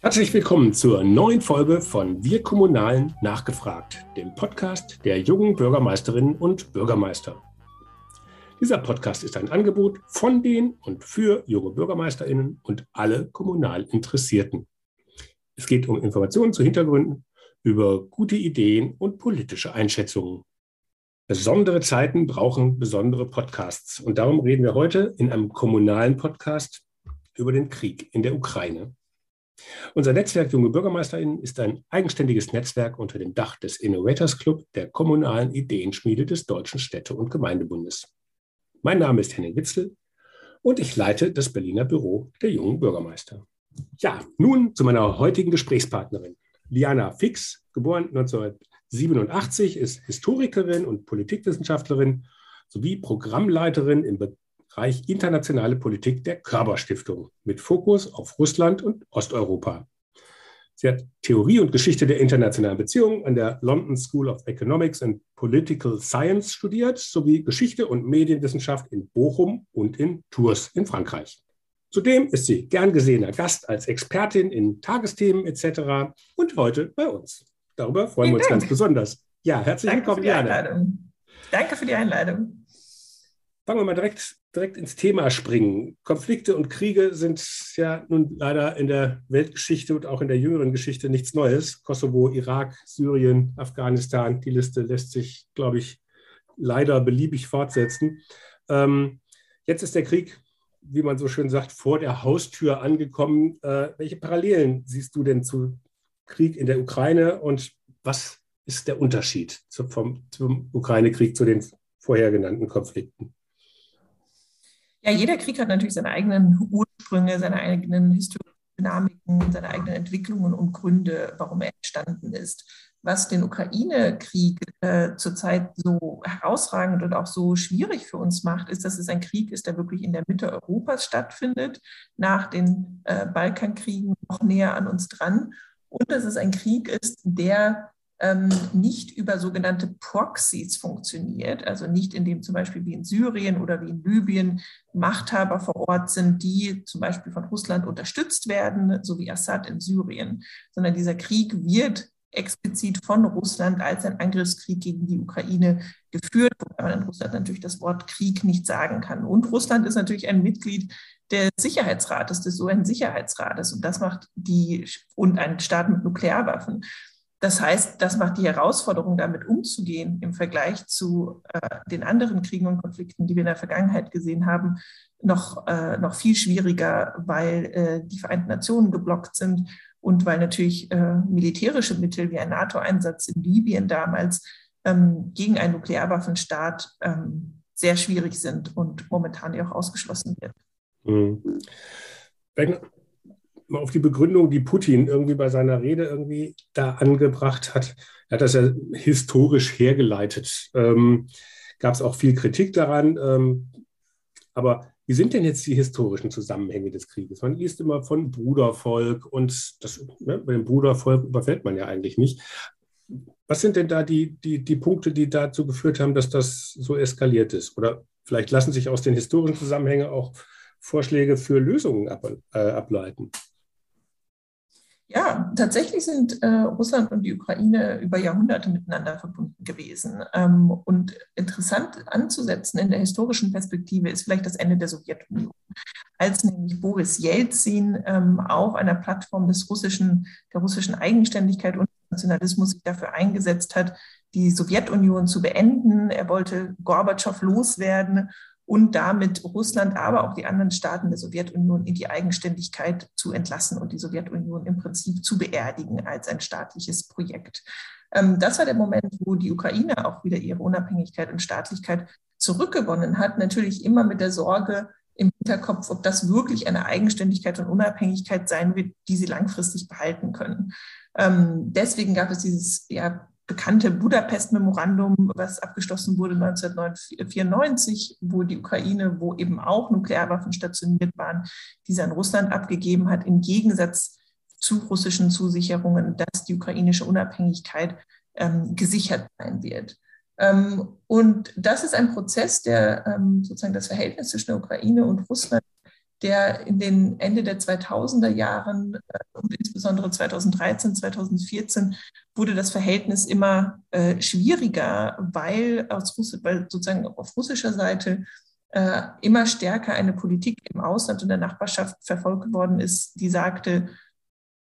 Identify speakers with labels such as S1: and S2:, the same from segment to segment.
S1: Herzlich willkommen zur neuen Folge von Wir Kommunalen nachgefragt, dem Podcast der jungen Bürgermeisterinnen und Bürgermeister. Dieser Podcast ist ein Angebot von den und für junge Bürgermeisterinnen und alle kommunal Interessierten. Es geht um Informationen zu Hintergründen, über gute Ideen und politische Einschätzungen. Besondere Zeiten brauchen besondere Podcasts und darum reden wir heute in einem kommunalen Podcast über den Krieg in der Ukraine. Unser Netzwerk Junge BürgermeisterInnen ist ein eigenständiges Netzwerk unter dem Dach des Innovators Club, der kommunalen Ideenschmiede des Deutschen Städte- und Gemeindebundes. Mein Name ist Henning Witzel und ich leite das Berliner Büro der Jungen Bürgermeister. Ja, nun zu meiner heutigen Gesprächspartnerin. Liana Fix, geboren 1987, ist Historikerin und Politikwissenschaftlerin sowie Programmleiterin im Bereich internationale Politik der Körperstiftung mit Fokus auf Russland und Osteuropa. Sie hat Theorie und Geschichte der internationalen Beziehungen an der London School of Economics and Political Science studiert, sowie Geschichte und Medienwissenschaft in Bochum und in Tours in Frankreich. Zudem ist sie gern gesehener Gast als Expertin in Tagesthemen etc. und heute bei uns. Darüber freuen Vielen wir uns Dank. ganz besonders. Ja, herzlich Danke willkommen,
S2: Jana. Danke für die Einladung.
S1: Fangen wir mal direkt direkt ins Thema springen. Konflikte und Kriege sind ja nun leider in der Weltgeschichte und auch in der jüngeren Geschichte nichts Neues. Kosovo, Irak, Syrien, Afghanistan, die Liste lässt sich, glaube ich, leider beliebig fortsetzen. Ähm, jetzt ist der Krieg, wie man so schön sagt, vor der Haustür angekommen. Äh, welche Parallelen siehst du denn zu Krieg in der Ukraine und was ist der Unterschied zum, vom, zum Ukraine-Krieg zu den vorher genannten Konflikten?
S2: Ja, jeder Krieg hat natürlich seine eigenen Ursprünge, seine eigenen historischen Dynamiken, seine eigenen Entwicklungen und Gründe, warum er entstanden ist. Was den Ukraine-Krieg äh, zurzeit so herausragend und auch so schwierig für uns macht, ist, dass es ein Krieg ist, der wirklich in der Mitte Europas stattfindet, nach den äh, Balkankriegen noch näher an uns dran. Und dass es ein Krieg ist, der ähm, nicht über sogenannte Proxies funktioniert, also nicht indem zum Beispiel wie in Syrien oder wie in Libyen Machthaber vor Ort sind, die zum Beispiel von Russland unterstützt werden, so wie Assad in Syrien, sondern dieser Krieg wird explizit von Russland als ein Angriffskrieg gegen die Ukraine geführt, wobei man in Russland natürlich das Wort Krieg nicht sagen kann. Und Russland ist natürlich ein Mitglied des Sicherheitsrates, des UN-Sicherheitsrates. Und das macht die, und ein Staat mit Nuklearwaffen. Das heißt, das macht die Herausforderung, damit umzugehen im Vergleich zu äh, den anderen Kriegen und Konflikten, die wir in der Vergangenheit gesehen haben, noch, äh, noch viel schwieriger, weil äh, die Vereinten Nationen geblockt sind und weil natürlich äh, militärische Mittel wie ein NATO-Einsatz in Libyen damals ähm, gegen einen Nuklearwaffenstaat ähm, sehr schwierig sind und momentan ja auch ausgeschlossen wird. Mhm
S1: auf die Begründung, die Putin irgendwie bei seiner Rede irgendwie da angebracht hat. Er hat das ja historisch hergeleitet. Ähm, Gab es auch viel Kritik daran. Ähm, aber wie sind denn jetzt die historischen Zusammenhänge des Krieges? Man liest immer von Brudervolk und das, ne, bei dem Brudervolk überfällt man ja eigentlich nicht. Was sind denn da die, die, die Punkte, die dazu geführt haben, dass das so eskaliert ist? Oder vielleicht lassen sich aus den historischen Zusammenhängen auch Vorschläge für Lösungen ab, äh, ableiten?
S2: Ja, tatsächlich sind äh, Russland und die Ukraine über Jahrhunderte miteinander verbunden gewesen. Ähm, und interessant anzusetzen in der historischen Perspektive ist vielleicht das Ende der Sowjetunion. Als nämlich Boris Jelzin ähm, auf einer Plattform des russischen, der russischen Eigenständigkeit und Nationalismus sich dafür eingesetzt hat, die Sowjetunion zu beenden. Er wollte Gorbatschow loswerden und damit Russland, aber auch die anderen Staaten der Sowjetunion in die Eigenständigkeit zu entlassen und die Sowjetunion im Prinzip zu beerdigen als ein staatliches Projekt. Ähm, das war der Moment, wo die Ukraine auch wieder ihre Unabhängigkeit und Staatlichkeit zurückgewonnen hat, natürlich immer mit der Sorge im Hinterkopf, ob das wirklich eine Eigenständigkeit und Unabhängigkeit sein wird, die sie langfristig behalten können. Ähm, deswegen gab es dieses ja, bekannte Budapest-Memorandum, was abgeschlossen wurde 1994, wo die Ukraine, wo eben auch Nuklearwaffen stationiert waren, diese an Russland abgegeben hat, im Gegensatz zu russischen Zusicherungen, dass die ukrainische Unabhängigkeit ähm, gesichert sein wird. Ähm, und das ist ein Prozess, der ähm, sozusagen das Verhältnis zwischen der Ukraine und Russland der in den Ende der 2000er Jahren äh, und insbesondere 2013, 2014 wurde das Verhältnis immer äh, schwieriger, weil, aus Russ weil sozusagen auf russischer Seite äh, immer stärker eine Politik im Ausland und der Nachbarschaft verfolgt worden ist, die sagte,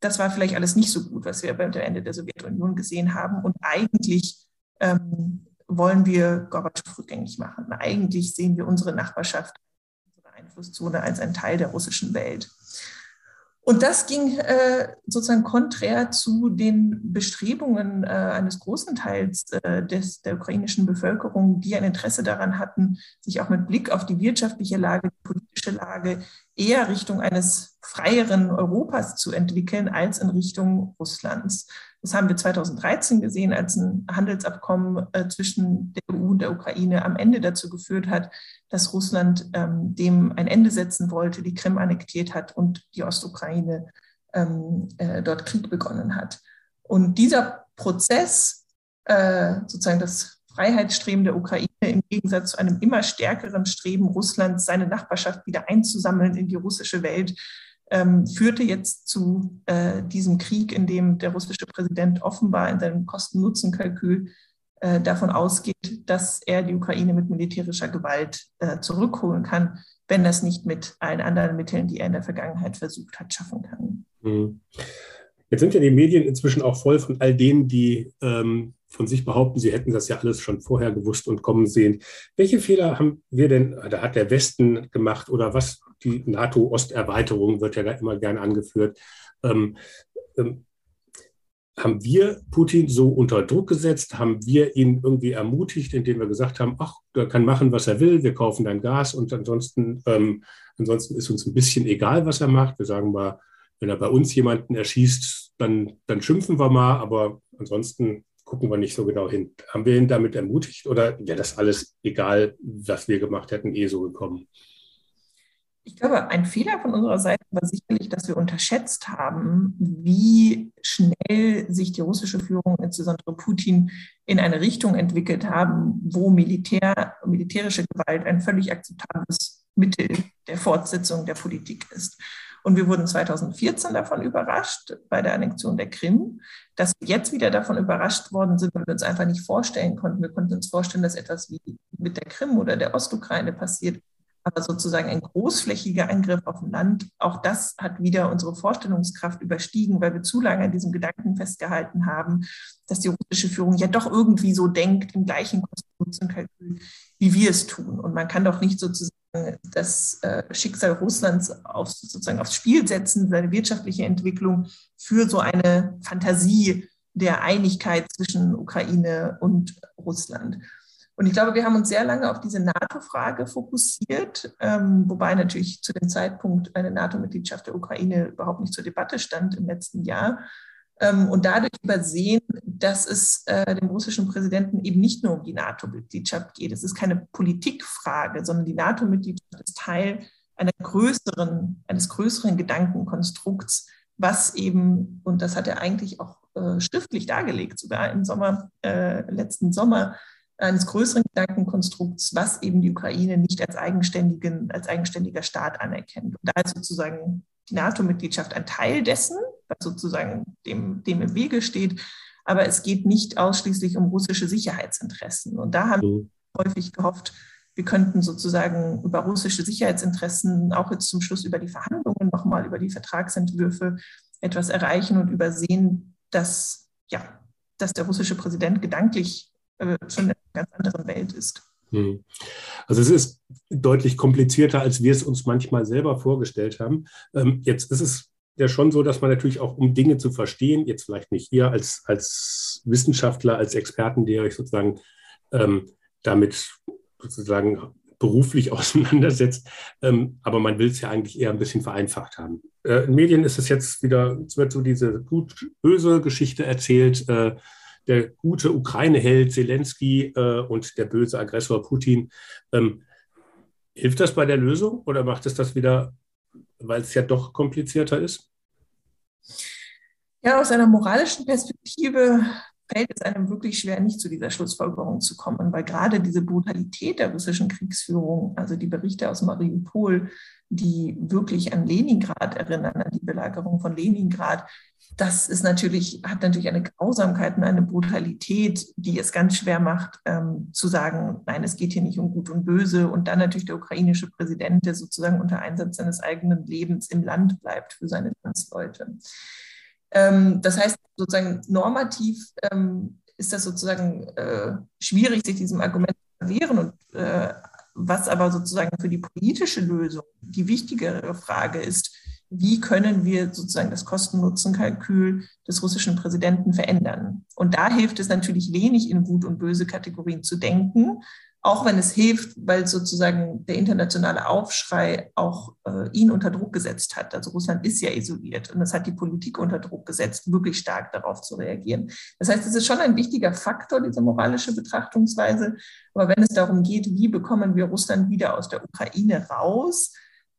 S2: das war vielleicht alles nicht so gut, was wir beim Ende der Sowjetunion gesehen haben. Und eigentlich ähm, wollen wir Gorbatschow rückgängig machen. Eigentlich sehen wir unsere Nachbarschaft, Einflusszone als ein Teil der russischen Welt. Und das ging äh, sozusagen konträr zu den Bestrebungen äh, eines großen Teils äh, des, der ukrainischen Bevölkerung, die ein Interesse daran hatten, sich auch mit Blick auf die wirtschaftliche Lage, die politische Lage eher Richtung eines freieren Europas zu entwickeln als in Richtung Russlands. Das haben wir 2013 gesehen, als ein Handelsabkommen äh, zwischen der EU und der Ukraine am Ende dazu geführt hat, dass Russland ähm, dem ein Ende setzen wollte, die Krim annektiert hat und die Ostukraine ähm, äh, dort Krieg begonnen hat. Und dieser Prozess, äh, sozusagen das Freiheitsstreben der Ukraine im Gegensatz zu einem immer stärkeren Streben Russlands, seine Nachbarschaft wieder einzusammeln in die russische Welt, ähm, führte jetzt zu äh, diesem Krieg, in dem der russische Präsident offenbar in seinem Kosten-Nutzen-Kalkül äh, davon ausgeht, dass er die Ukraine mit militärischer Gewalt äh, zurückholen kann, wenn das nicht mit allen anderen Mitteln, die er in der Vergangenheit versucht hat, schaffen kann.
S1: Mhm. Jetzt sind ja die Medien inzwischen auch voll von all denen, die ähm, von sich behaupten, sie hätten das ja alles schon vorher gewusst und kommen sehen. Welche Fehler haben wir denn, da hat der Westen gemacht oder was die NATO-Osterweiterung wird ja da immer gern angeführt. Ähm, ähm, haben wir Putin so unter Druck gesetzt? Haben wir ihn irgendwie ermutigt, indem wir gesagt haben, ach, er kann machen, was er will, wir kaufen dann Gas und ansonsten, ähm, ansonsten ist uns ein bisschen egal, was er macht. Wir sagen mal, wenn er bei uns jemanden erschießt, dann, dann schimpfen wir mal, aber ansonsten gucken wir nicht so genau hin. Haben wir ihn damit ermutigt oder wäre das alles egal, was wir gemacht hätten, eh so gekommen?
S2: Ich glaube, ein Fehler von unserer Seite war sicherlich, dass wir unterschätzt haben, wie schnell sich die russische Führung, insbesondere Putin, in eine Richtung entwickelt haben, wo Militär, militärische Gewalt ein völlig akzeptables Mittel der Fortsetzung der Politik ist. Und wir wurden 2014 davon überrascht bei der Annexion der Krim, dass wir jetzt wieder davon überrascht worden sind, weil wir uns einfach nicht vorstellen konnten. Wir konnten uns vorstellen, dass etwas wie mit der Krim oder der Ostukraine passiert, aber sozusagen ein großflächiger Angriff auf ein Land, auch das hat wieder unsere Vorstellungskraft überstiegen, weil wir zu lange an diesem Gedanken festgehalten haben, dass die russische Führung ja doch irgendwie so denkt, im gleichen Konstitutionskalkül, wie wir es tun. Und man kann doch nicht sozusagen das äh, Schicksal Russlands auf, sozusagen aufs Spiel setzen, seine wirtschaftliche Entwicklung für so eine Fantasie der Einigkeit zwischen Ukraine und Russland. Und ich glaube, wir haben uns sehr lange auf diese NATO-Frage fokussiert, ähm, wobei natürlich zu dem Zeitpunkt eine NATO-Mitgliedschaft der Ukraine überhaupt nicht zur Debatte stand im letzten Jahr. Ähm, und dadurch übersehen, dass es äh, dem russischen Präsidenten eben nicht nur um die NATO-Mitgliedschaft geht. Es ist keine Politikfrage, sondern die NATO-Mitgliedschaft ist Teil größeren, eines größeren Gedankenkonstrukts, was eben, und das hat er eigentlich auch äh, schriftlich dargelegt, sogar im Sommer, äh, letzten Sommer, eines größeren Gedankenkonstrukts, was eben die Ukraine nicht als, eigenständigen, als eigenständiger Staat anerkennt. Und da ist sozusagen die NATO-Mitgliedschaft ein Teil dessen, sozusagen dem, dem im Wege steht. Aber es geht nicht ausschließlich um russische Sicherheitsinteressen. Und da haben wir häufig gehofft, wir könnten sozusagen über russische Sicherheitsinteressen auch jetzt zum Schluss über die Verhandlungen nochmal, über die Vertragsentwürfe etwas erreichen und übersehen, dass, ja, dass der russische Präsident gedanklich äh, schon in einer ganz anderen Welt ist. Hm.
S1: Also es ist deutlich komplizierter, als wir es uns manchmal selber vorgestellt haben. Ähm, jetzt ist es ja schon so, dass man natürlich auch, um Dinge zu verstehen, jetzt vielleicht nicht ihr als, als Wissenschaftler, als Experten, die euch sozusagen ähm, damit sozusagen beruflich auseinandersetzt, ähm, aber man will es ja eigentlich eher ein bisschen vereinfacht haben. Äh, in Medien ist es jetzt wieder, es wird so diese gut-böse Geschichte erzählt, äh, der gute Ukraine-Held Zelensky äh, und der böse Aggressor Putin. Ähm, hilft das bei der Lösung oder macht es das wieder, weil es ja doch komplizierter ist?
S2: Ja, aus einer moralischen Perspektive fällt es einem wirklich schwer, nicht zu dieser Schlussfolgerung zu kommen, weil gerade diese Brutalität der russischen Kriegsführung, also die Berichte aus Mariupol, die wirklich an Leningrad erinnern, an die Belagerung von Leningrad, das ist natürlich, hat natürlich eine Grausamkeit und eine Brutalität, die es ganz schwer macht, ähm, zu sagen, nein, es geht hier nicht um Gut und Böse. Und dann natürlich der ukrainische Präsident, der sozusagen unter Einsatz seines eigenen Lebens im Land bleibt für seine Landsleute. Ähm, das heißt, sozusagen normativ ähm, ist das sozusagen äh, schwierig, sich diesem Argument zu wehren. Und äh, was aber sozusagen für die politische Lösung die wichtigere Frage ist, wie können wir sozusagen das Kosten-Nutzen-Kalkül des russischen Präsidenten verändern? Und da hilft es natürlich wenig, in gut und böse Kategorien zu denken, auch wenn es hilft, weil sozusagen der internationale Aufschrei auch äh, ihn unter Druck gesetzt hat. Also Russland ist ja isoliert und es hat die Politik unter Druck gesetzt, wirklich stark darauf zu reagieren. Das heißt, es ist schon ein wichtiger Faktor, diese moralische Betrachtungsweise. Aber wenn es darum geht, wie bekommen wir Russland wieder aus der Ukraine raus,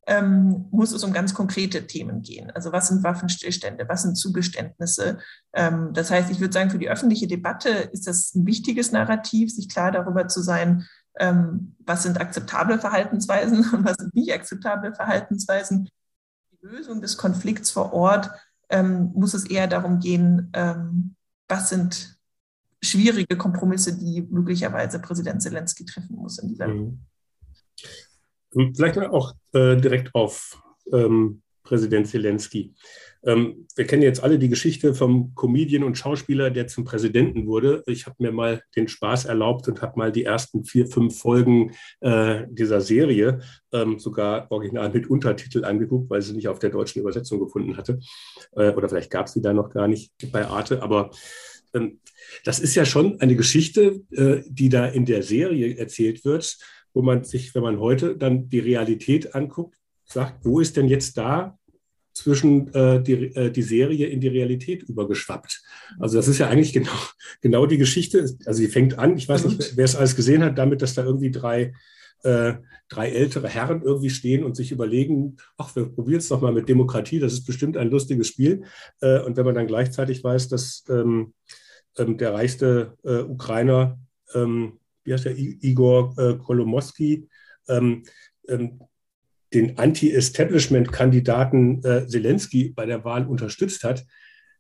S2: ähm, muss es um ganz konkrete Themen gehen. Also was sind Waffenstillstände, was sind Zugeständnisse? Ähm, das heißt, ich würde sagen, für die öffentliche Debatte ist das ein wichtiges Narrativ, sich klar darüber zu sein, ähm, was sind akzeptable Verhaltensweisen und was sind nicht akzeptable Verhaltensweisen. Die Lösung des Konflikts vor Ort ähm, muss es eher darum gehen, ähm, was sind schwierige Kompromisse, die möglicherweise Präsident Zelensky treffen muss in dieser mhm.
S1: Vielleicht auch äh, direkt auf ähm, Präsident Zelensky. Ähm, wir kennen jetzt alle die Geschichte vom Comedian und Schauspieler, der zum Präsidenten wurde. Ich habe mir mal den Spaß erlaubt und habe mal die ersten vier, fünf Folgen äh, dieser Serie ähm, sogar original mit Untertitel angeguckt, weil sie nicht auf der deutschen Übersetzung gefunden hatte. Äh, oder vielleicht gab es sie da noch gar nicht bei Arte. Aber ähm, das ist ja schon eine Geschichte, äh, die da in der Serie erzählt wird wo man sich, wenn man heute dann die Realität anguckt, sagt, wo ist denn jetzt da zwischen äh, die, äh, die Serie in die Realität übergeschwappt. Also das ist ja eigentlich genau, genau die Geschichte. Also sie fängt an, ich weiß nicht, wer es alles gesehen hat, damit, dass da irgendwie drei, äh, drei ältere Herren irgendwie stehen und sich überlegen, ach, wir probieren es doch mal mit Demokratie, das ist bestimmt ein lustiges Spiel. Äh, und wenn man dann gleichzeitig weiß, dass ähm, ähm, der reichste äh, Ukrainer ähm, wie heißt der, Igor äh, Kolomowski, ähm, ähm, den Anti-Establishment-Kandidaten äh, Zelensky bei der Wahl unterstützt hat,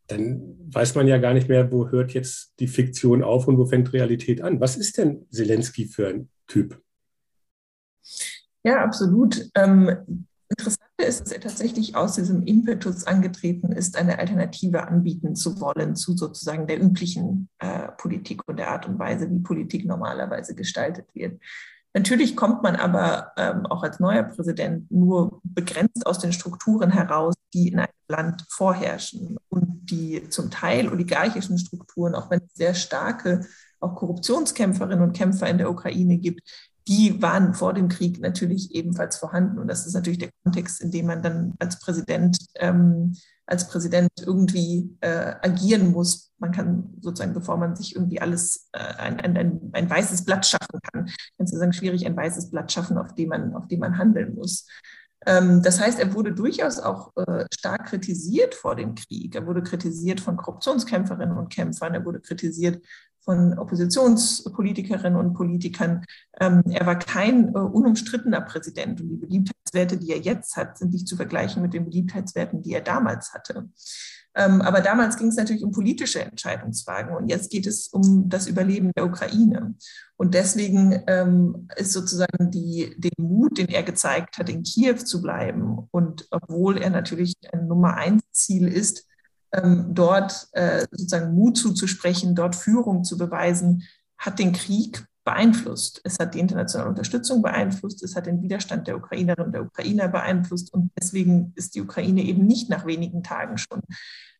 S1: dann weiß man ja gar nicht mehr, wo hört jetzt die Fiktion auf und wo fängt Realität an. Was ist denn Zelensky für ein Typ?
S2: Ja, absolut. Ähm, ist, dass er tatsächlich aus diesem Impetus angetreten ist, eine Alternative anbieten zu wollen zu sozusagen der üblichen äh, Politik und der Art und Weise, wie Politik normalerweise gestaltet wird. Natürlich kommt man aber ähm, auch als neuer Präsident nur begrenzt aus den Strukturen heraus, die in einem Land vorherrschen und die zum Teil oligarchischen Strukturen, auch wenn es sehr starke auch Korruptionskämpferinnen und Kämpfer in der Ukraine gibt, die waren vor dem Krieg natürlich ebenfalls vorhanden. Und das ist natürlich der Kontext, in dem man dann als Präsident, ähm, als Präsident irgendwie äh, agieren muss. Man kann sozusagen, bevor man sich irgendwie alles, äh, ein, ein, ein, weißes Blatt schaffen kann, kann es sagen, schwierig ein weißes Blatt schaffen, auf dem man, auf dem man handeln muss. Ähm, das heißt, er wurde durchaus auch äh, stark kritisiert vor dem Krieg. Er wurde kritisiert von Korruptionskämpferinnen und Kämpfern. Er wurde kritisiert von Oppositionspolitikerinnen und Politikern. Ähm, er war kein äh, unumstrittener Präsident und die Beliebtheitswerte, die er jetzt hat, sind nicht zu vergleichen mit den Beliebtheitswerten, die er damals hatte. Ähm, aber damals ging es natürlich um politische Entscheidungsfragen und jetzt geht es um das Überleben der Ukraine. Und deswegen ähm, ist sozusagen die, den Mut, den er gezeigt hat, in Kiew zu bleiben und obwohl er natürlich ein Nummer eins Ziel ist, dort äh, sozusagen Mut zuzusprechen, dort Führung zu beweisen, hat den Krieg beeinflusst. Es hat die internationale Unterstützung beeinflusst, es hat den Widerstand der Ukrainerinnen und der Ukrainer beeinflusst und deswegen ist die Ukraine eben nicht nach wenigen Tagen schon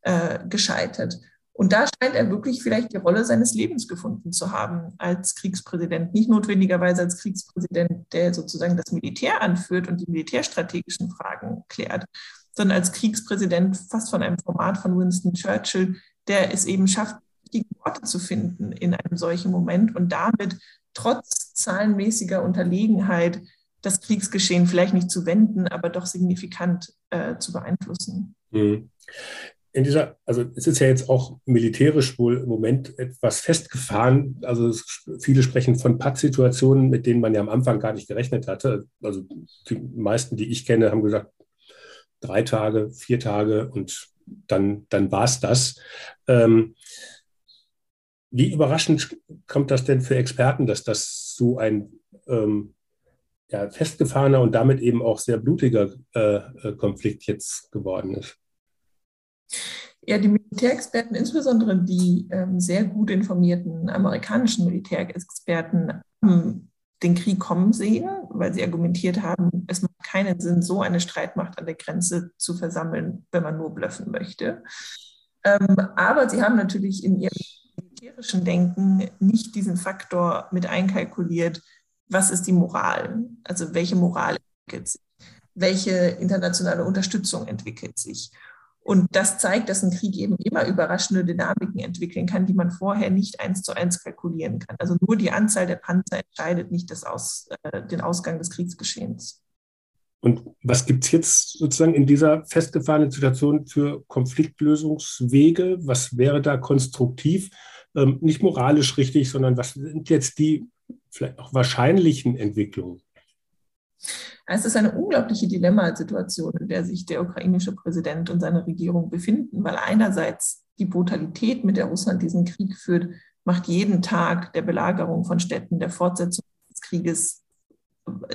S2: äh, gescheitert. Und da scheint er wirklich vielleicht die Rolle seines Lebens gefunden zu haben als Kriegspräsident. Nicht notwendigerweise als Kriegspräsident, der sozusagen das Militär anführt und die militärstrategischen Fragen klärt, sondern als Kriegspräsident fast von einem Format von Winston Churchill, der es eben schafft, richtigen Worte zu finden in einem solchen Moment und damit trotz zahlenmäßiger Unterlegenheit das Kriegsgeschehen vielleicht nicht zu wenden, aber doch signifikant äh, zu beeinflussen.
S1: Mhm. in dieser, also es ist ja jetzt auch militärisch wohl im Moment etwas festgefahren. Also viele sprechen von Pattsituationen, mit denen man ja am Anfang gar nicht gerechnet hatte. Also die meisten, die ich kenne, haben gesagt, drei Tage, vier Tage und dann, dann war es das. Ähm, wie überraschend kommt das denn für Experten, dass das so ein ähm, ja, festgefahrener und damit eben auch sehr blutiger äh, äh Konflikt jetzt geworden ist?
S2: Ja, die Militärexperten, insbesondere die ähm, sehr gut informierten amerikanischen Militärexperten, haben den Krieg kommen sehen, weil sie argumentiert haben, es macht keinen Sinn, so eine Streitmacht an der Grenze zu versammeln, wenn man nur blöffen möchte. Ähm, aber sie haben natürlich in ihrem militärischen Denken nicht diesen Faktor mit einkalkuliert, was ist die Moral? Also welche Moral entwickelt sich? Welche internationale Unterstützung entwickelt sich? Und das zeigt, dass ein Krieg eben immer überraschende Dynamiken entwickeln kann, die man vorher nicht eins zu eins kalkulieren kann. Also nur die Anzahl der Panzer entscheidet nicht Aus, äh, den Ausgang des Kriegsgeschehens.
S1: Und was gibt es jetzt sozusagen in dieser festgefahrenen Situation für Konfliktlösungswege? Was wäre da konstruktiv? Ähm, nicht moralisch richtig, sondern was sind jetzt die vielleicht auch wahrscheinlichen Entwicklungen?
S2: Es ist eine unglaubliche Dilemmasituation, in der sich der ukrainische Präsident und seine Regierung befinden, weil einerseits die Brutalität, mit der Russland diesen Krieg führt, macht jeden Tag der Belagerung von Städten, der Fortsetzung des Krieges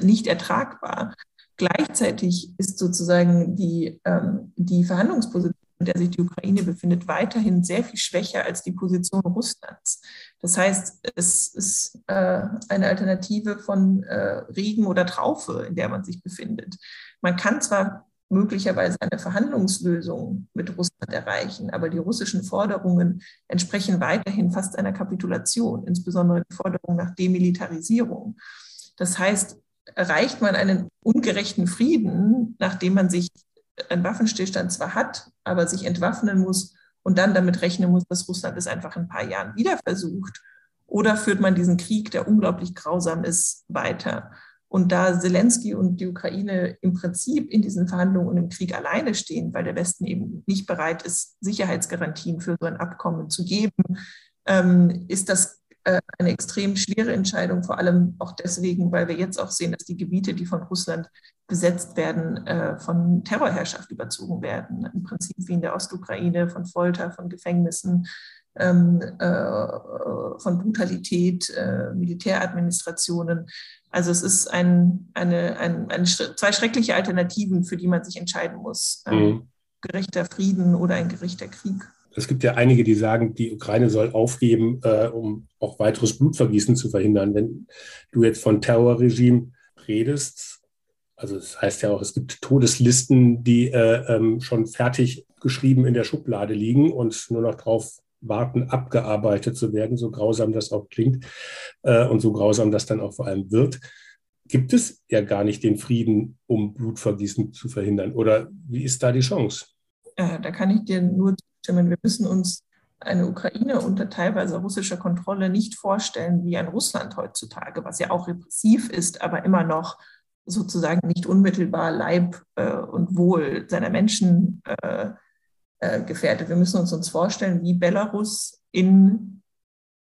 S2: nicht ertragbar. Gleichzeitig ist sozusagen die, ähm, die Verhandlungsposition in der sich die Ukraine befindet, weiterhin sehr viel schwächer als die Position Russlands. Das heißt, es ist äh, eine Alternative von äh, Regen oder Traufe, in der man sich befindet. Man kann zwar möglicherweise eine Verhandlungslösung mit Russland erreichen, aber die russischen Forderungen entsprechen weiterhin fast einer Kapitulation, insbesondere die Forderung nach Demilitarisierung. Das heißt, erreicht man einen ungerechten Frieden, nachdem man sich einen Waffenstillstand zwar hat, aber sich entwaffnen muss und dann damit rechnen muss, dass Russland es einfach in ein paar Jahren wieder versucht? Oder führt man diesen Krieg, der unglaublich grausam ist, weiter? Und da Zelensky und die Ukraine im Prinzip in diesen Verhandlungen und im Krieg alleine stehen, weil der Westen eben nicht bereit ist, Sicherheitsgarantien für so ein Abkommen zu geben, ähm, ist das eine extrem schwere Entscheidung, vor allem auch deswegen, weil wir jetzt auch sehen, dass die Gebiete, die von Russland besetzt werden, äh, von Terrorherrschaft überzogen werden. Im Prinzip wie in der Ostukraine, von Folter, von Gefängnissen, ähm, äh, von Brutalität, Militäradministrationen. Also es ist ein, eine, ein, eine, zwei schreckliche Alternativen, für die man sich entscheiden muss. Ähm, mhm. Gerechter Frieden oder ein gerechter Krieg
S1: es gibt ja einige, die sagen, die Ukraine soll aufgeben, äh, um auch weiteres Blutvergießen zu verhindern. Wenn du jetzt von Terrorregime redest, also das heißt ja auch, es gibt Todeslisten, die äh, ähm, schon fertig geschrieben in der Schublade liegen und nur noch darauf warten, abgearbeitet zu werden, so grausam das auch klingt äh, und so grausam das dann auch vor allem wird gibt es ja gar nicht den Frieden, um Blutvergießen zu verhindern. Oder wie ist da die Chance?
S2: Äh, da kann ich dir nur zustimmen. Wir müssen uns eine Ukraine unter teilweise russischer Kontrolle nicht vorstellen wie ein Russland heutzutage, was ja auch repressiv ist, aber immer noch sozusagen nicht unmittelbar Leib äh, und Wohl seiner Menschen äh, äh, gefährdet. Wir müssen uns uns vorstellen, wie Belarus in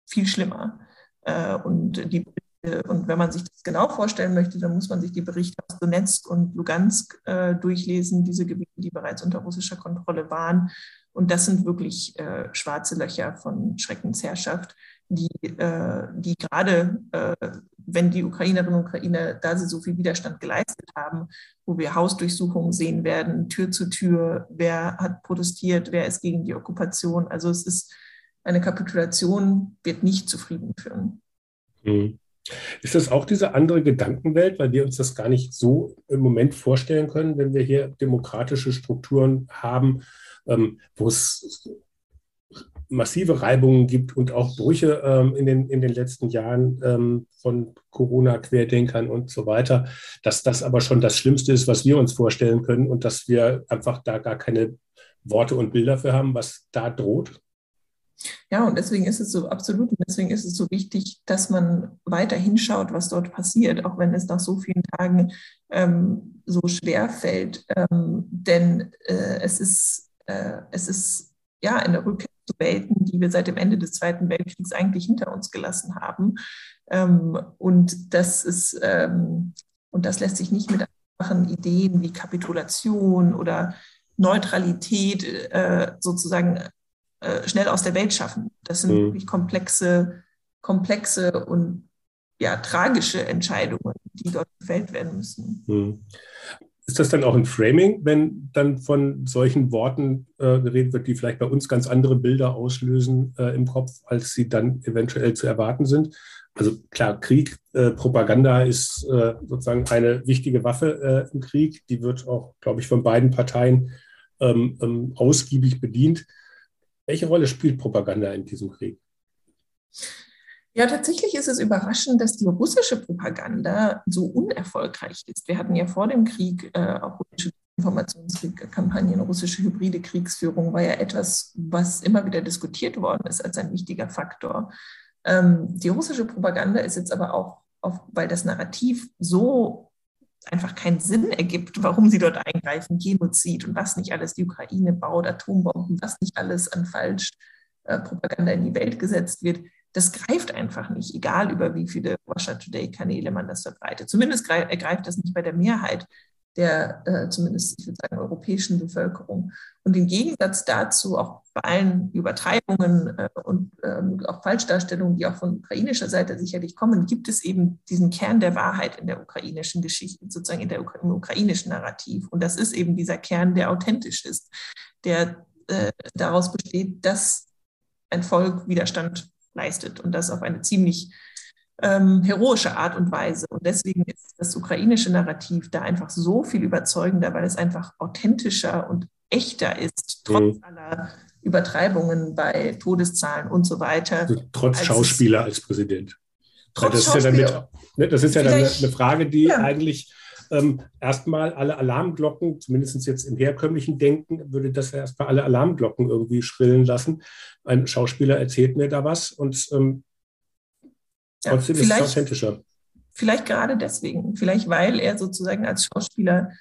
S2: viel schlimmer. Äh, und die und wenn man sich das genau vorstellen möchte, dann muss man sich die Berichte aus Donetsk und Lugansk äh, durchlesen, diese Gebiete, die bereits unter russischer Kontrolle waren. Und das sind wirklich äh, schwarze Löcher von Schreckensherrschaft, die, äh, die gerade, äh, wenn die Ukrainerinnen und Ukrainer, da sie so viel Widerstand geleistet haben, wo wir Hausdurchsuchungen sehen werden, Tür zu Tür, wer hat protestiert, wer ist gegen die Okkupation. Also es ist eine Kapitulation, wird nicht zufrieden führen.
S1: Mhm. Ist das auch diese andere Gedankenwelt, weil wir uns das gar nicht so im Moment vorstellen können, wenn wir hier demokratische Strukturen haben, ähm, wo es massive Reibungen gibt und auch Brüche ähm, in, den, in den letzten Jahren ähm, von Corona-Querdenkern und so weiter, dass das aber schon das Schlimmste ist, was wir uns vorstellen können und dass wir einfach da gar keine Worte und Bilder für haben, was da droht?
S2: Ja, und deswegen ist es so absolut, und deswegen ist es so wichtig, dass man weiter hinschaut, was dort passiert, auch wenn es nach so vielen Tagen ähm, so schwer fällt. Ähm, denn äh, es ist äh, es ist ja eine Rückkehr zu Welten, die wir seit dem Ende des Zweiten Weltkriegs eigentlich hinter uns gelassen haben. Ähm, und das ist, ähm, und das lässt sich nicht mit einfachen Ideen wie Kapitulation oder Neutralität äh, sozusagen äh, schnell aus der Welt schaffen. Das sind mhm. wirklich komplexe, komplexe und ja, tragische Entscheidungen, die dort gefällt werden müssen. Mhm.
S1: Ist das dann auch ein Framing, wenn dann von solchen Worten äh, geredet wird, die vielleicht bei uns ganz andere Bilder auslösen äh, im Kopf, als sie dann eventuell zu erwarten sind? Also klar, Krieg, äh, Propaganda ist äh, sozusagen eine wichtige Waffe äh, im Krieg. Die wird auch, glaube ich, von beiden Parteien ähm, ähm, ausgiebig bedient. Welche Rolle spielt Propaganda in diesem Krieg?
S2: Ja, tatsächlich ist es überraschend, dass die russische Propaganda so unerfolgreich ist. Wir hatten ja vor dem Krieg äh, auch russische Informationskampagnen, russische hybride Kriegsführung war ja etwas, was immer wieder diskutiert worden ist als ein wichtiger Faktor. Ähm, die russische Propaganda ist jetzt aber auch, auf, weil das Narrativ so einfach keinen Sinn ergibt, warum sie dort eingreifen, Genozid und was nicht alles die Ukraine baut, Atombomben, was nicht alles an Falschpropaganda äh, in die Welt gesetzt wird, das greift einfach nicht, egal über wie viele Russia Today-Kanäle man das verbreitet. Zumindest greift das nicht bei der Mehrheit der äh, zumindest, ich würde sagen, europäischen Bevölkerung. Und im Gegensatz dazu, auch bei allen Übertreibungen äh, und ähm, auch Falschdarstellungen, die auch von ukrainischer Seite sicherlich kommen, gibt es eben diesen Kern der Wahrheit in der ukrainischen Geschichte, sozusagen in der, im ukrainischen Narrativ. Und das ist eben dieser Kern, der authentisch ist, der äh, daraus besteht, dass ein Volk Widerstand leistet und das auf eine ziemlich ähm, heroische Art und Weise. Und deswegen ist das ukrainische Narrativ da einfach so viel überzeugender, weil es einfach authentischer und echter ist, trotz mhm. aller Übertreibungen bei Todeszahlen und so weiter.
S1: Also trotz als Schauspieler als Präsident. Trotz das, ist ja damit, ne, das ist ja dann eine, eine Frage, die ja. eigentlich ähm, erstmal alle Alarmglocken, zumindest jetzt im herkömmlichen Denken, würde das ja erstmal alle Alarmglocken irgendwie schrillen lassen. Ein Schauspieler erzählt mir da was und ähm, trotzdem ja, ist es authentischer.
S2: Vielleicht gerade deswegen, vielleicht weil er sozusagen als Schauspieler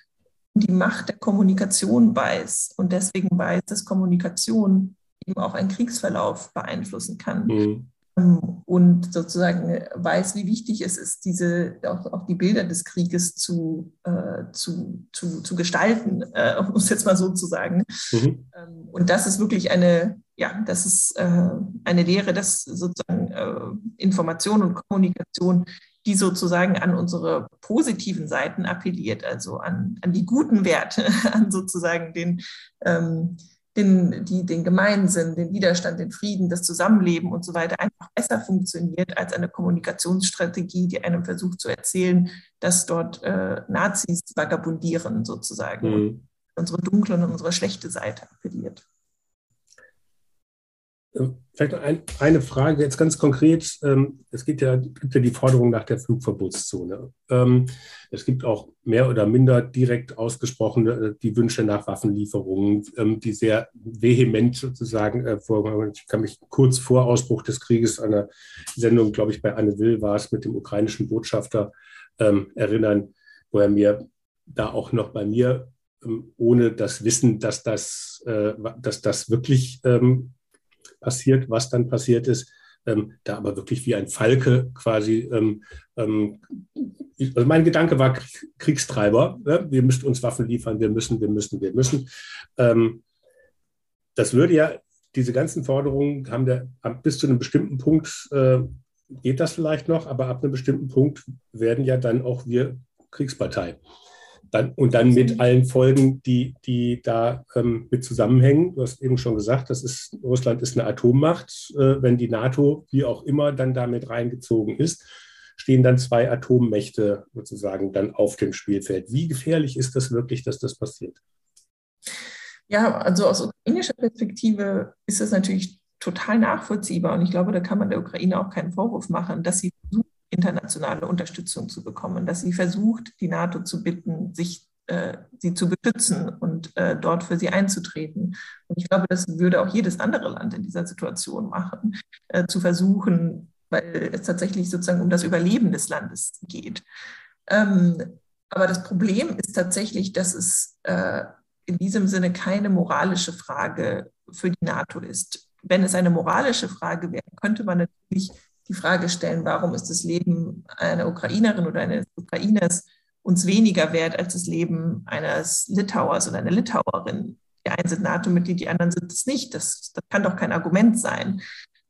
S2: die Macht der Kommunikation weiß und deswegen weiß, dass Kommunikation eben auch einen Kriegsverlauf beeinflussen kann. Mhm. Ähm, und sozusagen weiß, wie wichtig es ist, diese, auch, auch die Bilder des Krieges zu, äh, zu, zu, zu gestalten, äh, um es jetzt mal so zu sagen. Mhm. Ähm, und das ist wirklich eine, ja, das ist äh, eine Lehre, dass sozusagen äh, Information und Kommunikation, die sozusagen an unsere positiven Seiten appelliert, also an, an die guten Werte, an sozusagen den ähm, den, die, den Gemeinsinn, den Widerstand, den Frieden, das Zusammenleben und so weiter einfach besser funktioniert als eine Kommunikationsstrategie, die einem versucht zu erzählen, dass dort äh, Nazis vagabundieren sozusagen mhm. unsere dunkle und unsere schlechte Seite appelliert.
S1: Vielleicht noch ein, eine Frage jetzt ganz konkret. Ähm, es gibt ja, gibt ja die Forderung nach der Flugverbotszone. Ähm, es gibt auch mehr oder minder direkt ausgesprochene äh, die Wünsche nach Waffenlieferungen, ähm, die sehr vehement sozusagen äh, vorkommen. Ich kann mich kurz vor Ausbruch des Krieges an einer Sendung, glaube ich, bei Anne Will war es mit dem ukrainischen Botschafter erinnern, wo er mir da auch noch bei mir ohne das Wissen, dass das, äh, dass das wirklich passiert, was dann passiert ist, ähm, da aber wirklich wie ein Falke quasi. Ähm, ähm, also mein Gedanke war Kriegstreiber. Ne? Wir müssen uns Waffen liefern, wir müssen, wir müssen, wir müssen. Ähm, das würde ja, diese ganzen Forderungen haben der, bis zu einem bestimmten Punkt äh, geht das vielleicht noch, aber ab einem bestimmten Punkt werden ja dann auch wir Kriegspartei. Dann, und dann mit allen Folgen, die, die da ähm, mit zusammenhängen. Du hast eben schon gesagt, das ist, Russland ist eine Atommacht. Äh, wenn die NATO, wie auch immer, dann damit reingezogen ist, stehen dann zwei Atommächte sozusagen dann auf dem Spielfeld. Wie gefährlich ist das wirklich, dass das passiert?
S2: Ja, also aus ukrainischer Perspektive ist das natürlich total nachvollziehbar. Und ich glaube, da kann man der Ukraine auch keinen Vorwurf machen, dass sie internationale Unterstützung zu bekommen, dass sie versucht, die NATO zu bitten, sich äh, sie zu beschützen und äh, dort für sie einzutreten. Und ich glaube, das würde auch jedes andere Land in dieser Situation machen, äh, zu versuchen, weil es tatsächlich sozusagen um das Überleben des Landes geht. Ähm, aber das Problem ist tatsächlich, dass es äh, in diesem Sinne keine moralische Frage für die NATO ist. Wenn es eine moralische Frage wäre, könnte man natürlich die Frage stellen, warum ist das Leben einer Ukrainerin oder eines Ukrainers uns weniger wert als das Leben eines Litauers oder einer Litauerin. Die einen sind NATO-Mitglied, die anderen sind es nicht. Das, das kann doch kein Argument sein.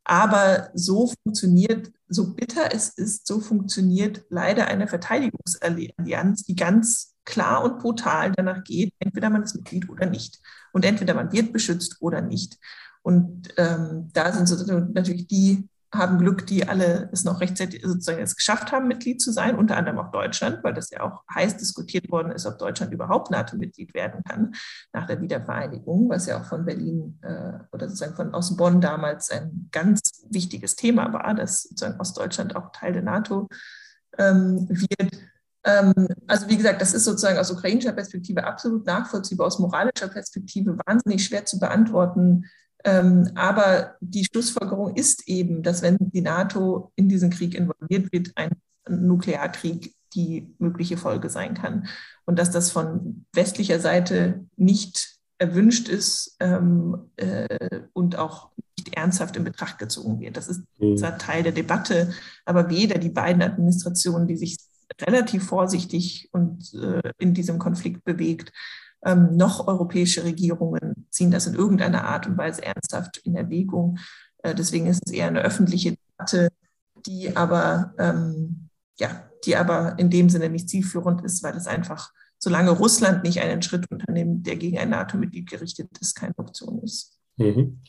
S2: Aber so funktioniert, so bitter es ist, so funktioniert leider eine Verteidigungsallianz, die ganz klar und brutal danach geht, entweder man ist Mitglied oder nicht. Und entweder man wird beschützt oder nicht. Und ähm, da sind so natürlich die haben Glück, die alle es noch rechtzeitig sozusagen es geschafft haben, Mitglied zu sein, unter anderem auch Deutschland, weil das ja auch heiß diskutiert worden ist, ob Deutschland überhaupt NATO-Mitglied werden kann nach der Wiedervereinigung, was ja auch von Berlin äh, oder sozusagen von aus Bonn damals ein ganz wichtiges Thema war, dass sozusagen Ostdeutschland auch Teil der NATO ähm, wird. Ähm, also wie gesagt, das ist sozusagen aus ukrainischer Perspektive absolut nachvollziehbar, aus moralischer Perspektive wahnsinnig schwer zu beantworten, aber die Schlussfolgerung ist eben, dass wenn die NATO in diesen Krieg involviert wird, ein Nuklearkrieg die mögliche Folge sein kann. Und dass das von westlicher Seite nicht erwünscht ist ähm, äh, und auch nicht ernsthaft in Betracht gezogen wird. Das ist mhm. zwar Teil der Debatte, aber weder die beiden Administrationen, die sich relativ vorsichtig und äh, in diesem Konflikt bewegt, ähm, noch europäische Regierungen ziehen das in irgendeiner Art und Weise ernsthaft in Erwägung. Äh, deswegen ist es eher eine öffentliche Debatte, die aber, ähm, ja, die aber in dem Sinne nicht zielführend ist, weil es einfach, solange Russland nicht einen Schritt unternimmt, der gegen ein NATO-Mitglied gerichtet ist, keine Option ist. Mhm.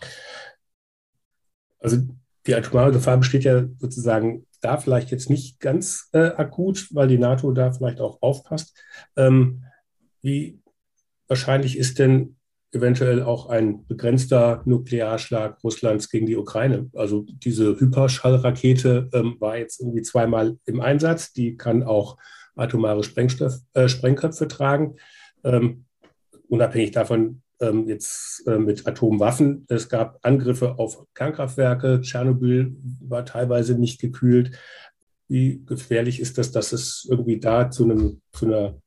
S1: Also die atomare Gefahr besteht ja sozusagen da vielleicht jetzt nicht ganz äh, akut, weil die NATO da vielleicht auch aufpasst. Ähm, wie wahrscheinlich ist denn eventuell auch ein begrenzter Nuklearschlag Russlands gegen die Ukraine. Also diese Hyperschallrakete ähm, war jetzt irgendwie zweimal im Einsatz. Die kann auch atomare Sprengstoff, äh, Sprengköpfe tragen. Ähm, unabhängig davon ähm, jetzt äh, mit Atomwaffen. Es gab Angriffe auf Kernkraftwerke. Tschernobyl war teilweise nicht gekühlt. Wie gefährlich ist das, dass es irgendwie da zu, einem, zu einer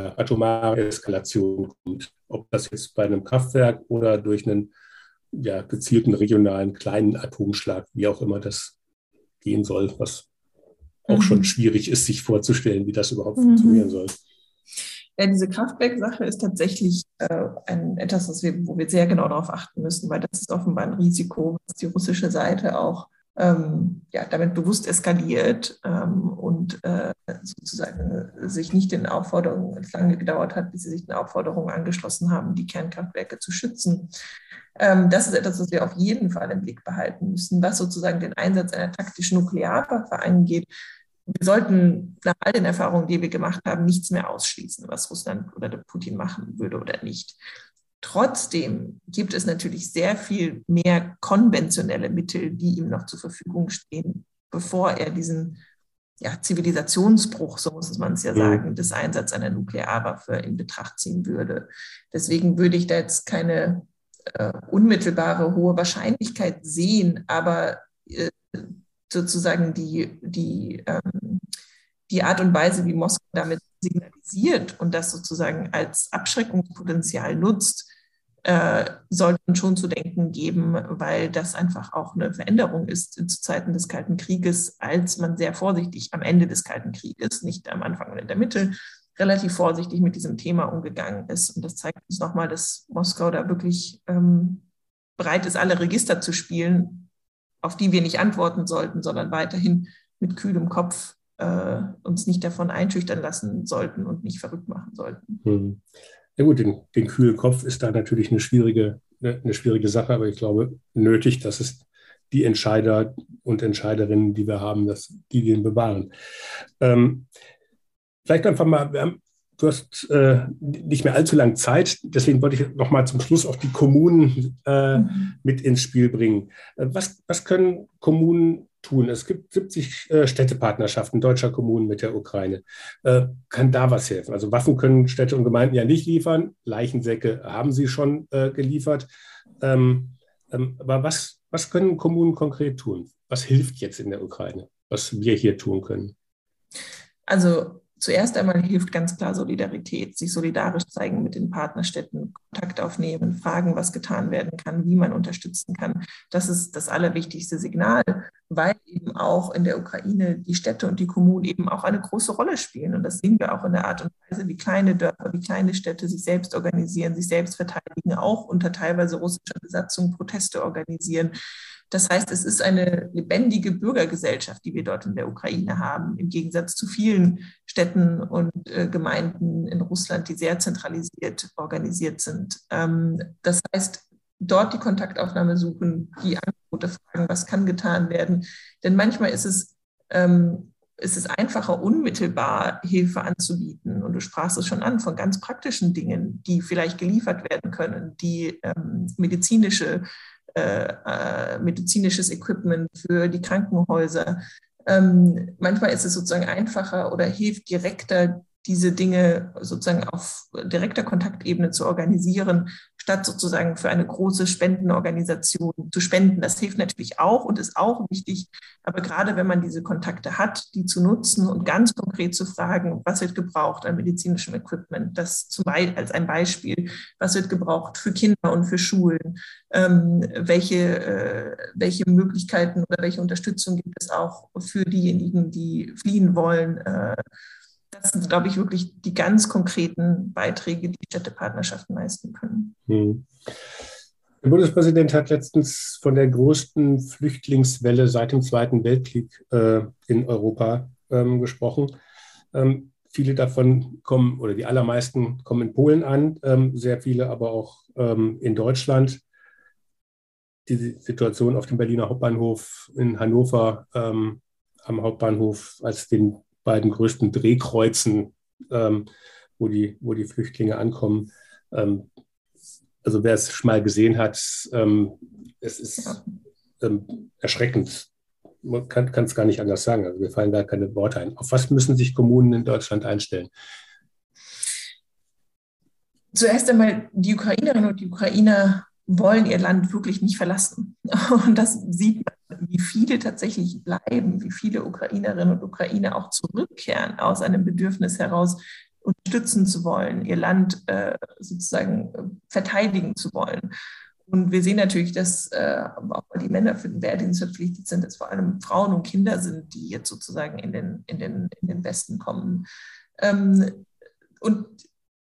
S1: atomare Eskalation kommt. Ob das jetzt bei einem Kraftwerk oder durch einen ja, gezielten regionalen kleinen Atomschlag, wie auch immer das gehen soll, was auch mhm. schon schwierig ist, sich vorzustellen, wie das überhaupt mhm. funktionieren soll.
S2: Ja, diese Kraftwerksache ist tatsächlich äh, ein, etwas, was wir, wo wir sehr genau darauf achten müssen, weil das ist offenbar ein Risiko, was die russische Seite auch ähm, ja, damit bewusst eskaliert ähm, und äh, sozusagen sich nicht den Aufforderungen, es lange gedauert hat, bis sie sich den Aufforderungen angeschlossen haben, die Kernkraftwerke zu schützen. Ähm, das ist etwas, was wir auf jeden Fall im Blick behalten müssen, was sozusagen den Einsatz einer taktischen Nuklearwaffe angeht. Wir sollten nach all den Erfahrungen, die wir gemacht haben, nichts mehr ausschließen, was Russland oder Putin machen würde oder nicht. Trotzdem gibt es natürlich sehr viel mehr konventionelle Mittel, die ihm noch zur Verfügung stehen, bevor er diesen ja, Zivilisationsbruch, so muss man es ja mhm. sagen, des Einsatz einer Nuklearwaffe in Betracht ziehen würde. Deswegen würde ich da jetzt keine äh, unmittelbare hohe Wahrscheinlichkeit sehen, aber äh, sozusagen die, die, ähm, die Art und Weise, wie Moskau damit signalisiert und das sozusagen als Abschreckungspotenzial nutzt, äh, sollte man schon zu denken geben, weil das einfach auch eine Veränderung ist zu Zeiten des Kalten Krieges, als man sehr vorsichtig am Ende des Kalten Krieges, nicht am Anfang oder in der Mitte, relativ vorsichtig mit diesem Thema umgegangen ist. Und das zeigt uns nochmal, dass Moskau da wirklich ähm, bereit ist, alle Register zu spielen, auf die wir nicht antworten sollten, sondern weiterhin mit kühlem Kopf äh, uns nicht davon einschüchtern lassen sollten und nicht verrückt machen sollten.
S1: Hm. Ja gut, den, den, kühlen Kopf ist da natürlich eine schwierige, ne, eine schwierige Sache, aber ich glaube nötig, dass es die Entscheider und Entscheiderinnen, die wir haben, dass die den bewahren. Ähm, vielleicht einfach mal, wir haben du hast äh, nicht mehr allzu lange Zeit, deswegen wollte ich noch mal zum Schluss auch die Kommunen äh, mhm. mit ins Spiel bringen. Äh, was, was können Kommunen tun? Es gibt 70 äh, Städtepartnerschaften deutscher Kommunen mit der Ukraine. Äh, kann da was helfen? Also Waffen können Städte und Gemeinden ja nicht liefern. Leichensäcke haben sie schon äh, geliefert. Ähm, ähm, aber was, was können Kommunen konkret tun? Was hilft jetzt in der Ukraine, was wir hier tun können?
S2: Also zuerst einmal hilft ganz klar Solidarität, sich solidarisch zeigen mit den Partnerstädten, Kontakt aufnehmen, fragen, was getan werden kann, wie man unterstützen kann. Das ist das allerwichtigste Signal, weil eben auch in der Ukraine die Städte und die Kommunen eben auch eine große Rolle spielen. Und das sehen wir auch in der Art und Weise, wie kleine Dörfer, wie kleine Städte sich selbst organisieren, sich selbst verteidigen, auch unter teilweise russischer Besatzung Proteste organisieren. Das heißt, es ist eine lebendige Bürgergesellschaft, die wir dort in der Ukraine haben, im Gegensatz zu vielen Städten und äh, Gemeinden in Russland, die sehr zentralisiert organisiert sind. Ähm, das heißt, dort die Kontaktaufnahme suchen, die Angebote fragen, was kann getan werden. Denn manchmal ist es, ähm, ist es einfacher, unmittelbar Hilfe anzubieten. Und du sprachst es schon an, von ganz praktischen Dingen, die vielleicht geliefert werden können, die ähm, medizinische äh, äh, medizinisches Equipment für die Krankenhäuser. Ähm, manchmal ist es sozusagen einfacher oder hilft direkter, diese Dinge sozusagen auf direkter Kontaktebene zu organisieren, statt sozusagen für eine große Spendenorganisation zu spenden. Das hilft natürlich auch und ist auch wichtig. Aber gerade wenn man diese Kontakte hat, die zu nutzen und ganz konkret zu fragen, was wird gebraucht an medizinischem Equipment, das zum Beispiel als ein Beispiel, was wird gebraucht für Kinder und für Schulen, ähm, welche, äh, welche Möglichkeiten oder welche Unterstützung gibt es auch für diejenigen, die fliehen wollen. Äh, das sind, glaube ich, wirklich die ganz konkreten Beiträge, die Städtepartnerschaften leisten können. Hm.
S1: Der Bundespräsident hat letztens von der größten Flüchtlingswelle seit dem Zweiten Weltkrieg äh, in Europa ähm, gesprochen. Ähm, viele davon kommen, oder die allermeisten kommen in Polen an, ähm, sehr viele aber auch ähm, in Deutschland. Die Situation auf dem Berliner Hauptbahnhof in Hannover ähm, am Hauptbahnhof, als den beiden größten Drehkreuzen, ähm, wo, die, wo die Flüchtlinge ankommen. Ähm, also wer es mal gesehen hat, ähm, es ist ähm, erschreckend. Man kann es gar nicht anders sagen. Also mir fallen da keine Worte ein. Auf was müssen sich Kommunen in Deutschland einstellen?
S2: Zuerst einmal, die Ukrainerinnen und die Ukrainer wollen ihr Land wirklich nicht verlassen. Und das sieht man, wie viele tatsächlich bleiben, wie viele Ukrainerinnen und Ukrainer auch zurückkehren aus einem Bedürfnis heraus, unterstützen zu wollen, ihr Land äh, sozusagen äh, verteidigen zu wollen. Und wir sehen natürlich, dass äh, auch die Männer für den Wehrdienst verpflichtet sind, dass vor allem Frauen und Kinder sind, die jetzt sozusagen in den, in den, in den Westen kommen. Ähm, und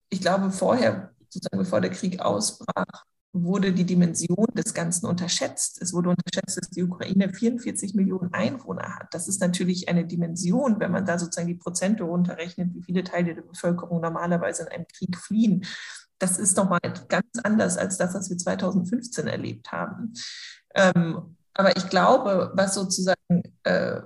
S2: ich glaube, vorher, sozusagen bevor der Krieg ausbrach, wurde die Dimension des Ganzen unterschätzt. Es wurde unterschätzt, dass die Ukraine 44 Millionen Einwohner hat. Das ist natürlich eine Dimension, wenn man da sozusagen die Prozente runterrechnet, wie viele Teile der Bevölkerung normalerweise in einem Krieg fliehen. Das ist nochmal ganz anders als das, was wir 2015 erlebt haben. Ähm, aber ich glaube, was sozusagen äh,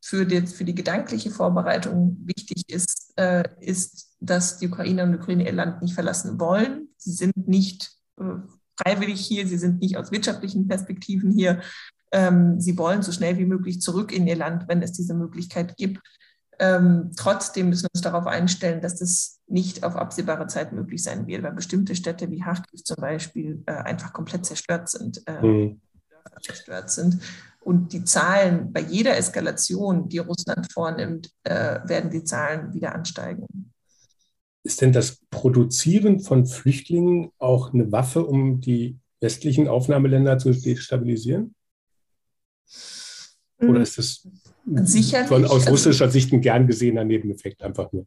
S2: für, die, für die gedankliche Vorbereitung wichtig ist, äh, ist, dass die Ukrainer und die Ukraine ihr Land nicht verlassen wollen. Sie sind nicht äh, freiwillig hier, sie sind nicht aus wirtschaftlichen Perspektiven hier. Ähm, sie wollen so schnell wie möglich zurück in ihr Land, wenn es diese Möglichkeit gibt. Ähm, trotzdem müssen wir uns darauf einstellen, dass das nicht auf absehbare Zeit möglich sein wird, weil bestimmte Städte wie Kharkiv zum Beispiel äh, einfach komplett zerstört sind, äh, mhm. zerstört sind. Und die Zahlen bei jeder Eskalation, die Russland vornimmt, äh, werden die Zahlen wieder ansteigen.
S1: Ist denn das Produzieren von Flüchtlingen auch eine Waffe, um die westlichen Aufnahmeländer zu destabilisieren? Oder ist das Sicherlich. Von, aus also russischer Sicht ein gern gesehener Nebeneffekt einfach nur?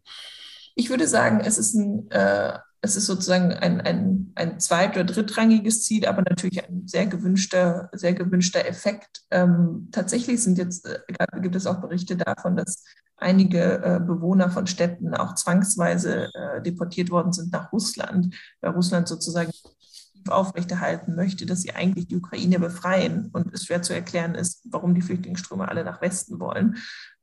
S2: Ich würde sagen, es ist, ein, äh, es ist sozusagen ein, ein, ein zweit- oder drittrangiges Ziel, aber natürlich ein sehr gewünschter, sehr gewünschter Effekt. Ähm, tatsächlich sind jetzt, äh, gibt es auch Berichte davon, dass einige äh, Bewohner von Städten auch zwangsweise äh, deportiert worden sind nach Russland, weil Russland sozusagen aufrechterhalten möchte, dass sie eigentlich die Ukraine befreien und es schwer zu erklären ist, warum die Flüchtlingsströme alle nach Westen wollen.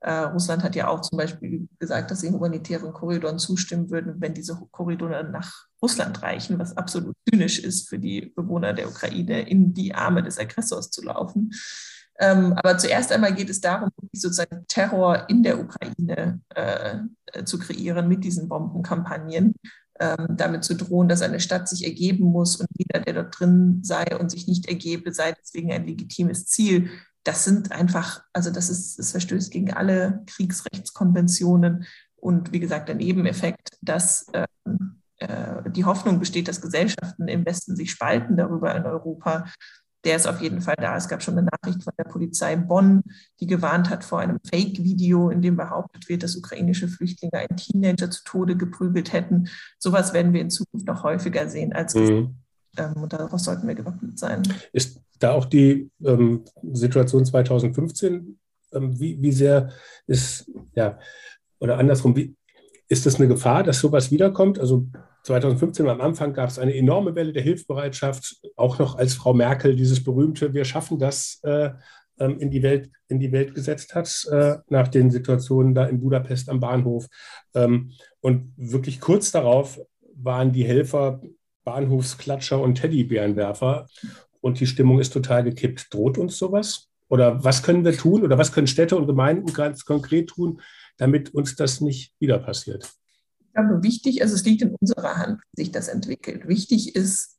S2: Äh, Russland hat ja auch zum Beispiel gesagt, dass sie humanitären Korridoren zustimmen würden, wenn diese Korridore nach Russland reichen, was absolut zynisch ist für die Bewohner der Ukraine, in die Arme des Aggressors zu laufen. Ähm, aber zuerst einmal geht es darum, sozusagen Terror in der Ukraine äh, zu kreieren mit diesen Bombenkampagnen, ähm, damit zu drohen, dass eine Stadt sich ergeben muss und jeder, der dort drin sei und sich nicht ergebe, sei deswegen ein legitimes Ziel. Das sind einfach, also das ist, es verstößt gegen alle Kriegsrechtskonventionen und wie gesagt, der Nebeneffekt, dass ähm, äh, die Hoffnung besteht, dass Gesellschaften im Westen sich spalten darüber in Europa, der ist auf jeden Fall da. Es gab schon eine Nachricht von der Polizei Bonn, die gewarnt hat vor einem Fake-Video, in dem behauptet wird, dass ukrainische Flüchtlinge einen Teenager zu Tode geprügelt hätten. Sowas werden wir in Zukunft noch häufiger sehen als mhm. ähm, und darauf sollten wir gewappnet sein.
S1: Ist da auch die ähm, Situation 2015, ähm, wie, wie sehr ist, ja, oder andersrum, wie, ist das eine Gefahr, dass sowas wiederkommt? Also 2015 am Anfang gab es eine enorme Welle der Hilfsbereitschaft, auch noch als Frau Merkel dieses berühmte Wir schaffen das äh, ähm, in, die Welt, in die Welt gesetzt hat, äh, nach den Situationen da in Budapest am Bahnhof. Ähm, und wirklich kurz darauf waren die Helfer Bahnhofsklatscher und Teddybärenwerfer und die Stimmung ist total gekippt. Droht uns sowas? Oder was können wir tun oder was können Städte und Gemeinden ganz konkret tun, damit uns das nicht wieder passiert?
S2: Ich glaube, wichtig, also es liegt in unserer Hand, wie sich das entwickelt. Wichtig ist,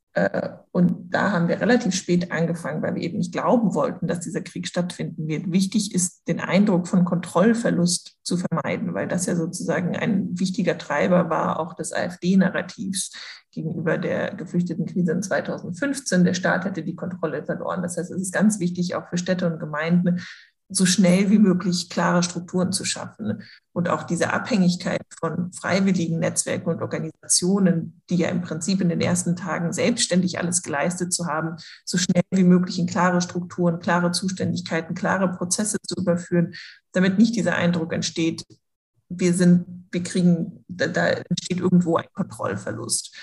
S2: und da haben wir relativ spät angefangen, weil wir eben nicht glauben wollten, dass dieser Krieg stattfinden wird. Wichtig ist, den Eindruck von Kontrollverlust zu vermeiden, weil das ja sozusagen ein wichtiger Treiber war, auch des AfD-Narrativs gegenüber der geflüchteten Krise in 2015. Der Staat hätte die Kontrolle verloren. Das heißt, es ist ganz wichtig, auch für Städte und Gemeinden, so schnell wie möglich klare Strukturen zu schaffen. Und auch diese Abhängigkeit von freiwilligen Netzwerken und Organisationen, die ja im Prinzip in den ersten Tagen selbstständig alles geleistet zu haben, so schnell wie möglich in klare Strukturen, klare Zuständigkeiten, klare Prozesse zu überführen, damit nicht dieser Eindruck entsteht, wir sind, wir kriegen, da, da entsteht irgendwo ein Kontrollverlust.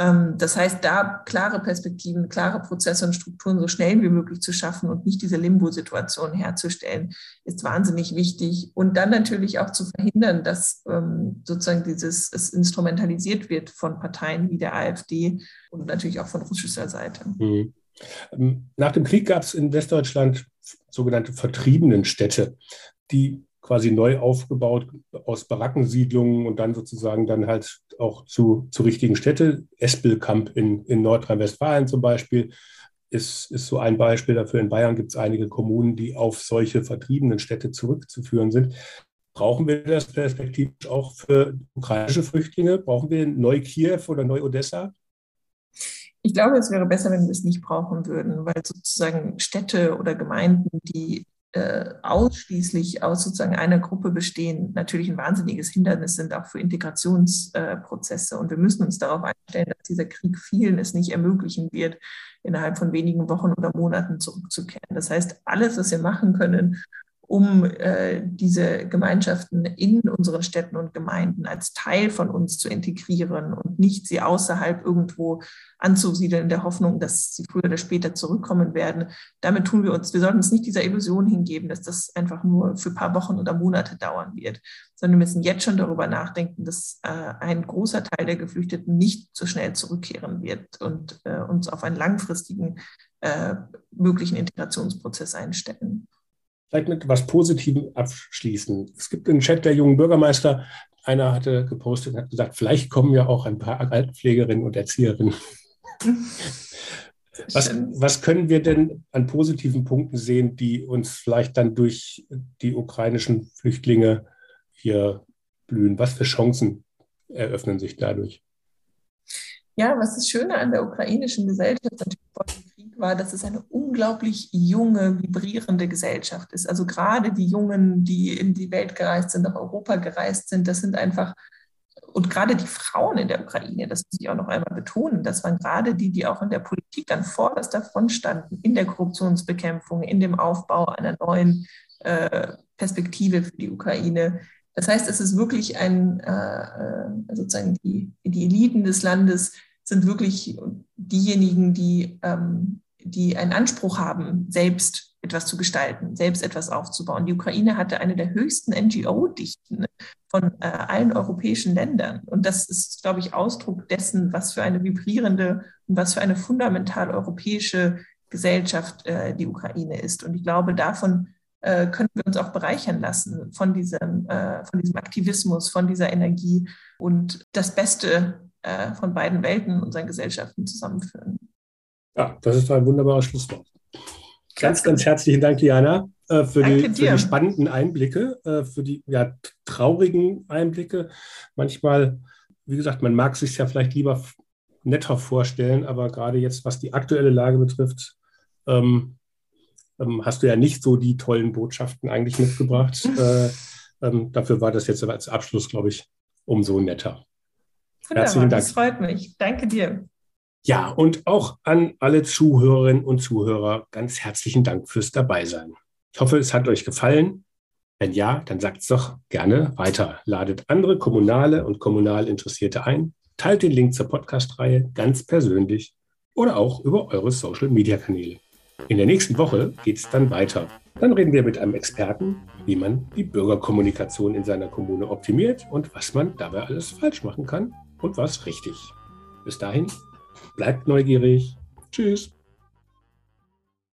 S2: Ähm, das heißt, da klare Perspektiven, klare Prozesse und Strukturen so schnell wie möglich zu schaffen und nicht diese Limbo-Situation herzustellen, ist wahnsinnig wichtig. Und dann natürlich auch zu verhindern, dass ähm, sozusagen dieses es instrumentalisiert wird von Parteien wie der AfD und natürlich auch von russischer Seite. Mhm.
S1: Ähm, nach dem Krieg gab es in Westdeutschland sogenannte vertriebenen Städte, die quasi neu aufgebaut aus Barackensiedlungen und dann sozusagen dann halt auch zu, zu richtigen Städte. Espelkamp in, in Nordrhein-Westfalen zum Beispiel ist, ist so ein Beispiel dafür. In Bayern gibt es einige Kommunen, die auf solche vertriebenen Städte zurückzuführen sind. Brauchen wir das perspektivisch auch für ukrainische Flüchtlinge? Brauchen wir Neu-Kiew oder Neu-Odessa?
S2: Ich glaube, es wäre besser, wenn wir es nicht brauchen würden, weil sozusagen Städte oder Gemeinden, die äh, ausschließlich aus sozusagen einer Gruppe bestehen, natürlich ein wahnsinniges Hindernis sind auch für Integrationsprozesse. Und wir müssen uns darauf einstellen, dass dieser Krieg vielen es nicht ermöglichen wird, innerhalb von wenigen Wochen oder Monaten zurückzukehren. Das heißt, alles, was wir machen können, um äh, diese Gemeinschaften in unseren Städten und Gemeinden als Teil von uns zu integrieren und nicht sie außerhalb irgendwo anzusiedeln in der Hoffnung, dass sie früher oder später zurückkommen werden. Damit tun wir uns, wir sollten uns nicht dieser Illusion hingeben, dass das einfach nur für ein paar Wochen oder Monate dauern wird, sondern wir müssen jetzt schon darüber nachdenken, dass äh, ein großer Teil der Geflüchteten nicht so schnell zurückkehren wird und äh, uns auf einen langfristigen äh, möglichen Integrationsprozess einstellen
S1: vielleicht mit etwas Positivem abschließen. Es gibt einen Chat der jungen Bürgermeister. Einer hatte gepostet und hat gesagt, vielleicht kommen ja auch ein paar Altenpflegerinnen und Erzieherinnen. Was, was, können wir denn an positiven Punkten sehen, die uns vielleicht dann durch die ukrainischen Flüchtlinge hier blühen? Was für Chancen eröffnen sich dadurch?
S2: Ja, was das Schöne an der ukrainischen Gesellschaft natürlich Krieg war, dass es eine unglaublich junge, vibrierende Gesellschaft ist. Also gerade die Jungen, die in die Welt gereist sind, nach Europa gereist sind, das sind einfach, und gerade die Frauen in der Ukraine, das muss ich auch noch einmal betonen, das waren gerade die, die auch in der Politik dann vorderst davon standen, in der Korruptionsbekämpfung, in dem Aufbau einer neuen äh, Perspektive für die Ukraine. Das heißt, es ist wirklich ein, äh, äh sozusagen die, die Eliten des Landes, sind wirklich diejenigen, die, ähm, die einen Anspruch haben, selbst etwas zu gestalten, selbst etwas aufzubauen. Die Ukraine hatte eine der höchsten NGO-Dichten von äh, allen europäischen Ländern. Und das ist, glaube ich, Ausdruck dessen, was für eine vibrierende und was für eine fundamental europäische Gesellschaft äh, die Ukraine ist. Und ich glaube, davon äh, können wir uns auch bereichern lassen, von diesem, äh, von diesem Aktivismus, von dieser Energie und das Beste äh, von beiden Welten unseren Gesellschaften zusammenführen.
S1: Ja, das ist ein wunderbares Schlusswort. Ganz, ganz herzlichen Dank, Diana, äh, für, die, für die, spannenden Einblicke, äh, für die ja, traurigen Einblicke. Manchmal, wie gesagt, man mag sich ja vielleicht lieber netter vorstellen, aber gerade jetzt, was die aktuelle Lage betrifft, ähm, ähm, hast du ja nicht so die tollen Botschaften eigentlich mitgebracht. äh, ähm, dafür war das jetzt als Abschluss, glaube ich, umso netter.
S2: Wunderbar, Herzlichen Dank. Das freut mich. Danke dir.
S1: Ja, und auch an alle Zuhörerinnen und Zuhörer ganz herzlichen Dank fürs Dabeisein. Ich hoffe, es hat euch gefallen. Wenn ja, dann sagt es doch gerne weiter. Ladet andere kommunale und kommunal Interessierte ein, teilt den Link zur Podcast-Reihe ganz persönlich oder auch über eure Social-Media-Kanäle. In der nächsten Woche geht es dann weiter. Dann reden wir mit einem Experten, wie man die Bürgerkommunikation in seiner Kommune optimiert und was man dabei alles falsch machen kann und was richtig. Bis dahin, bleibt neugierig. Tschüss.